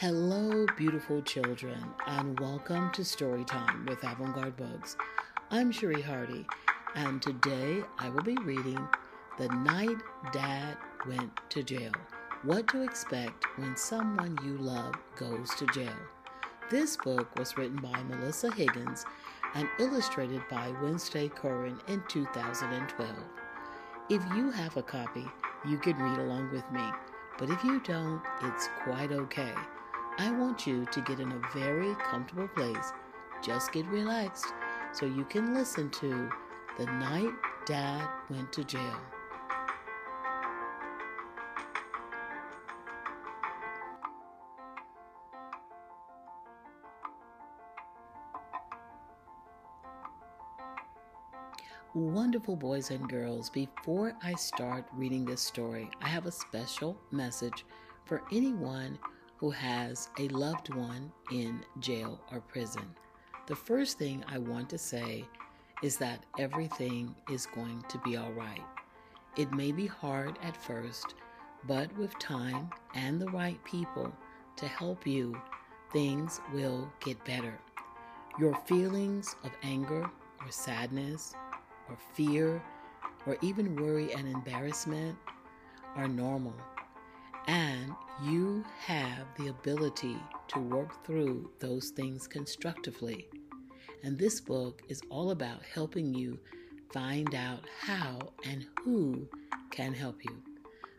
Hello, beautiful children, and welcome to Storytime with Avant Garde Books. I'm Cherie Hardy, and today I will be reading The Night Dad Went to Jail What to Expect When Someone You Love Goes to Jail. This book was written by Melissa Higgins and illustrated by Wednesday Kirwan in 2012. If you have a copy, you can read along with me, but if you don't, it's quite okay. I want you to get in a very comfortable place. Just get relaxed so you can listen to The Night Dad Went to Jail. Wonderful boys and girls, before I start reading this story, I have a special message for anyone who has a loved one in jail or prison. The first thing I want to say is that everything is going to be all right. It may be hard at first, but with time and the right people to help you, things will get better. Your feelings of anger or sadness or fear or even worry and embarrassment are normal and you have the ability to work through those things constructively. And this book is all about helping you find out how and who can help you.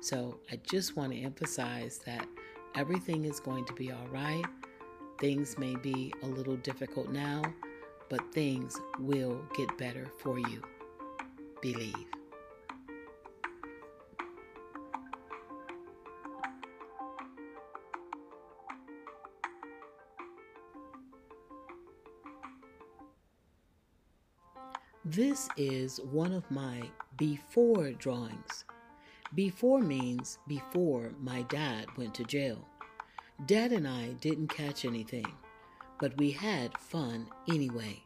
So I just want to emphasize that everything is going to be all right. Things may be a little difficult now, but things will get better for you. Believe. This is one of my before drawings. Before means before my dad went to jail. Dad and I didn't catch anything, but we had fun anyway.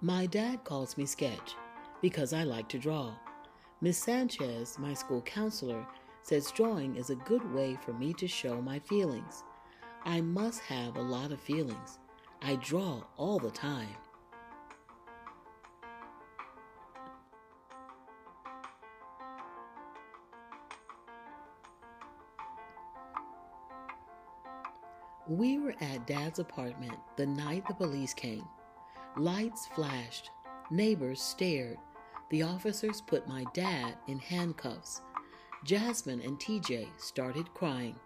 My dad calls me Sketch because I like to draw. Miss Sanchez, my school counselor, says drawing is a good way for me to show my feelings. I must have a lot of feelings. I draw all the time. We were at Dad's apartment the night the police came. Lights flashed. Neighbors stared. The officers put my dad in handcuffs. Jasmine and TJ started crying.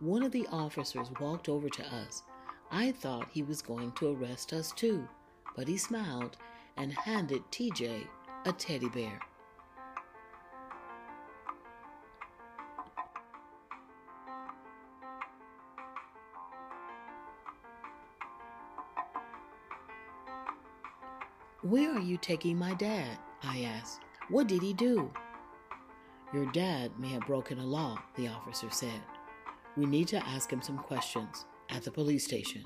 One of the officers walked over to us. I thought he was going to arrest us too, but he smiled and handed TJ a teddy bear. Where are you taking my dad? I asked. What did he do? Your dad may have broken a law, the officer said. We need to ask him some questions at the police station.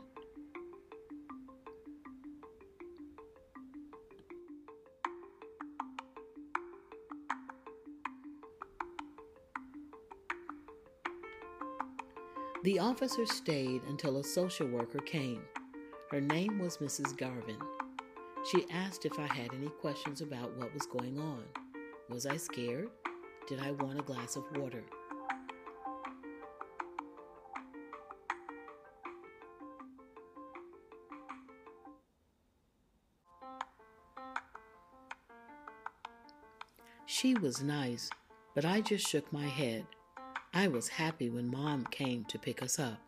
The officer stayed until a social worker came. Her name was Mrs. Garvin. She asked if I had any questions about what was going on. Was I scared? Did I want a glass of water? She was nice, but I just shook my head. I was happy when Mom came to pick us up.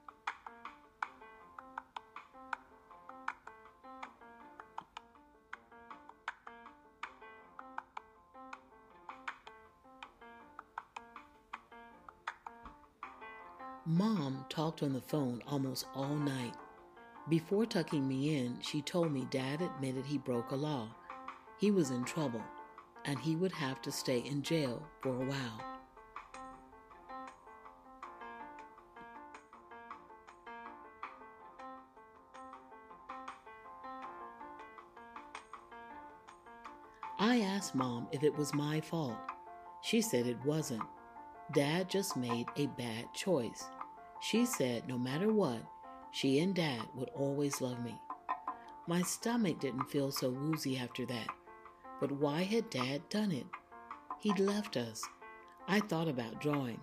On the phone almost all night. Before tucking me in, she told me Dad admitted he broke a law. He was in trouble, and he would have to stay in jail for a while. I asked Mom if it was my fault. She said it wasn't. Dad just made a bad choice. She said no matter what, she and Dad would always love me. My stomach didn't feel so woozy after that. But why had Dad done it? He'd left us. I thought about drawing,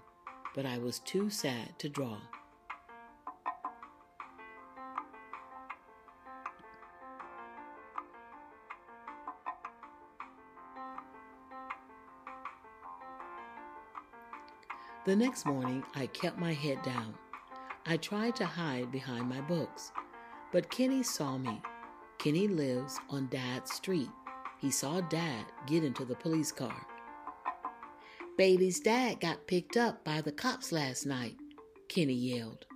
but I was too sad to draw. The next morning, I kept my head down. I tried to hide behind my books, but Kenny saw me. Kenny lives on Dad's street. He saw Dad get into the police car. Baby's dad got picked up by the cops last night, Kenny yelled.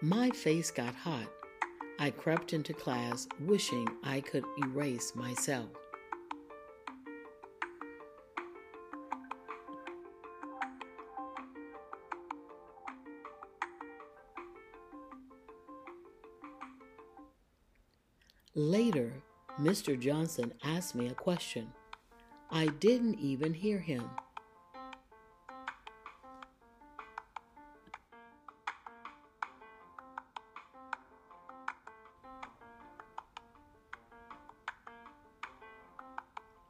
My face got hot. I crept into class wishing I could erase myself. Later, Mr. Johnson asked me a question. I didn't even hear him.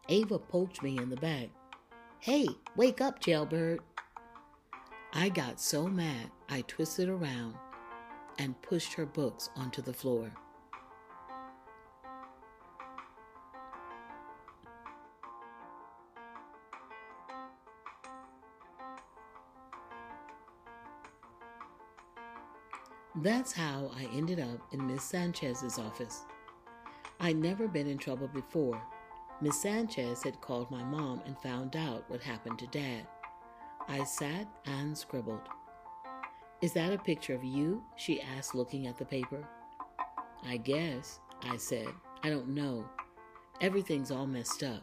Ava poked me in the back. Hey, wake up, jailbird. I got so mad I twisted around and pushed her books onto the floor. That's how I ended up in Miss Sanchez's office. I'd never been in trouble before. Miss Sanchez had called my mom and found out what happened to Dad. I sat and scribbled. Is that a picture of you? she asked, looking at the paper. I guess, I said. I don't know. Everything's all messed up.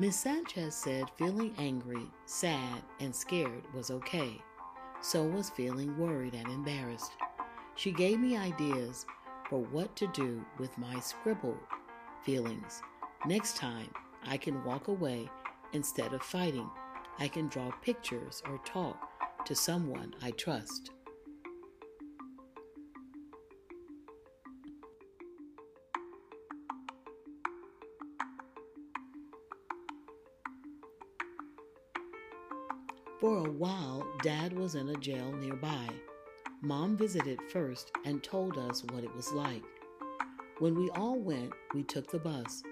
Miss Sanchez said feeling angry, sad, and scared was okay. So was feeling worried and embarrassed. She gave me ideas for what to do with my scribbled feelings. Next time, I can walk away instead of fighting. I can draw pictures or talk to someone I trust. For a while, Dad was in a jail nearby. Mom visited first and told us what it was like. When we all went, we took the bus.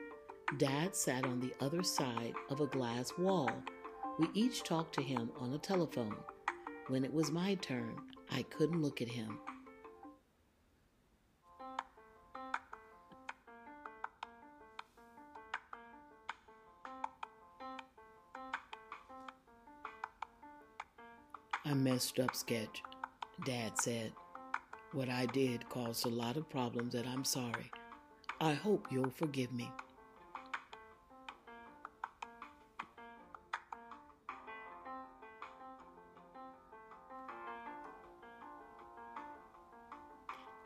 Dad sat on the other side of a glass wall. We each talked to him on a telephone. When it was my turn, I couldn't look at him. I messed up sketch, Dad said. What I did caused a lot of problems, and I'm sorry. I hope you'll forgive me.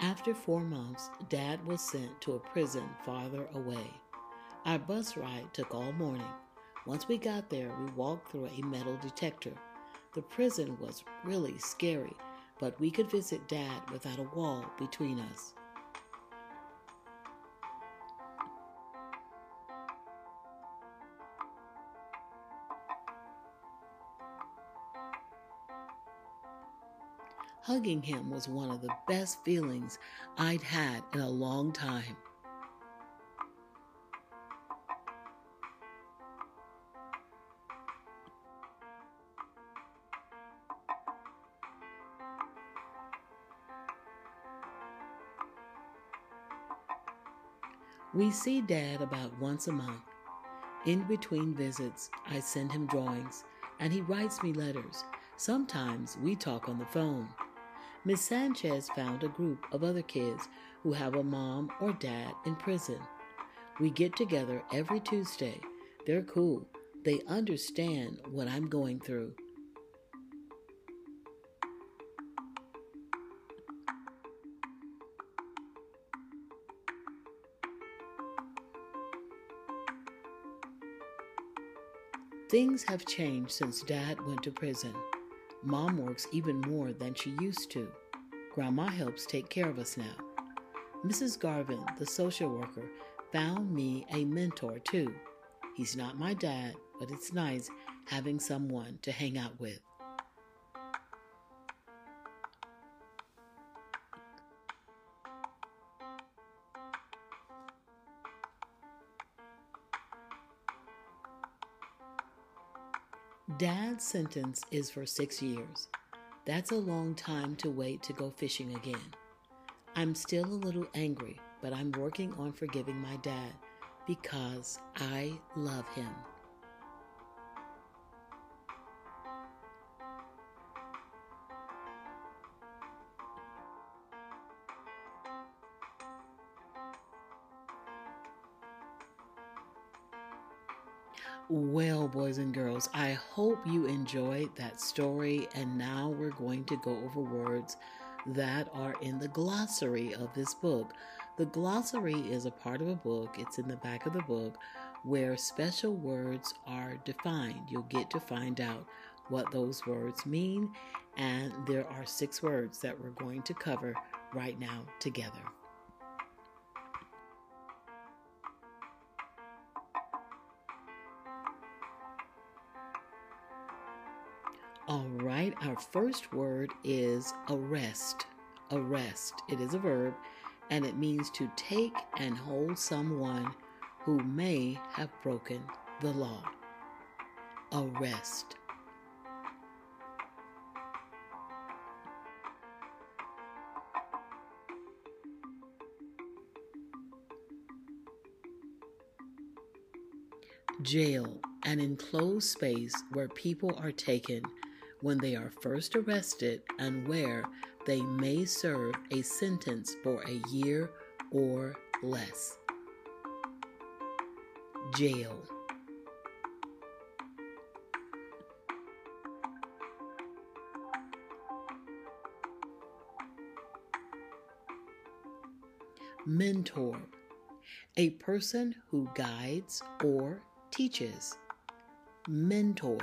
After four months, Dad was sent to a prison farther away. Our bus ride took all morning. Once we got there, we walked through a metal detector. The prison was really scary, but we could visit Dad without a wall between us. Hugging him was one of the best feelings I'd had in a long time. We see Dad about once a month. In between visits, I send him drawings and he writes me letters. Sometimes we talk on the phone. Miss Sanchez found a group of other kids who have a mom or dad in prison. We get together every Tuesday. They're cool. They understand what I'm going through. Things have changed since Dad went to prison. Mom works even more than she used to. Grandma helps take care of us now. Mrs. Garvin, the social worker, found me a mentor too. He's not my dad, but it's nice having someone to hang out with. Dad's sentence is for six years. That's a long time to wait to go fishing again. I'm still a little angry, but I'm working on forgiving my dad because I love him. Well, boys and girls, I hope you enjoyed that story. And now we're going to go over words that are in the glossary of this book. The glossary is a part of a book, it's in the back of the book where special words are defined. You'll get to find out what those words mean. And there are six words that we're going to cover right now together. All right, our first word is arrest. Arrest. It is a verb and it means to take and hold someone who may have broken the law. Arrest. Jail, an enclosed space where people are taken when they are first arrested and where they may serve a sentence for a year or less. Jail. Mentor. A person who guides or teaches. Mentor.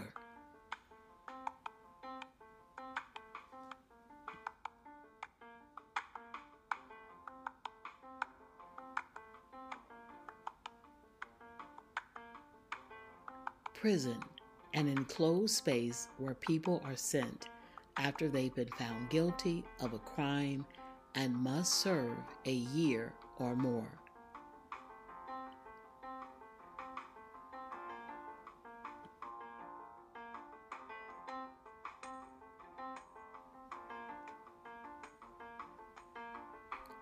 Prison, an enclosed space where people are sent after they've been found guilty of a crime and must serve a year or more.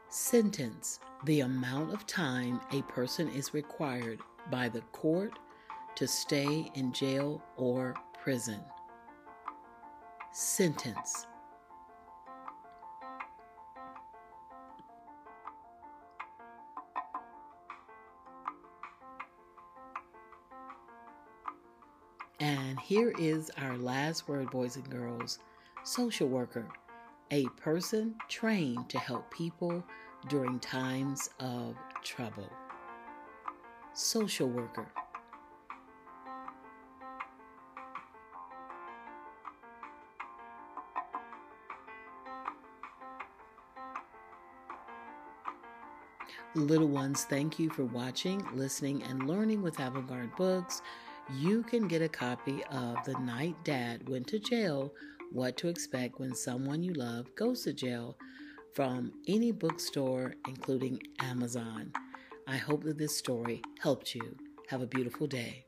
Sentence the amount of time a person is required by the court to stay in jail or prison. Sentence. And here is our last word, boys and girls social worker, a person trained to help people during times of trouble. Social worker. Little ones, thank you for watching, listening, and learning with Avant Books. You can get a copy of The Night Dad Went to Jail What to Expect When Someone You Love Goes to Jail from any bookstore, including Amazon. I hope that this story helped you. Have a beautiful day.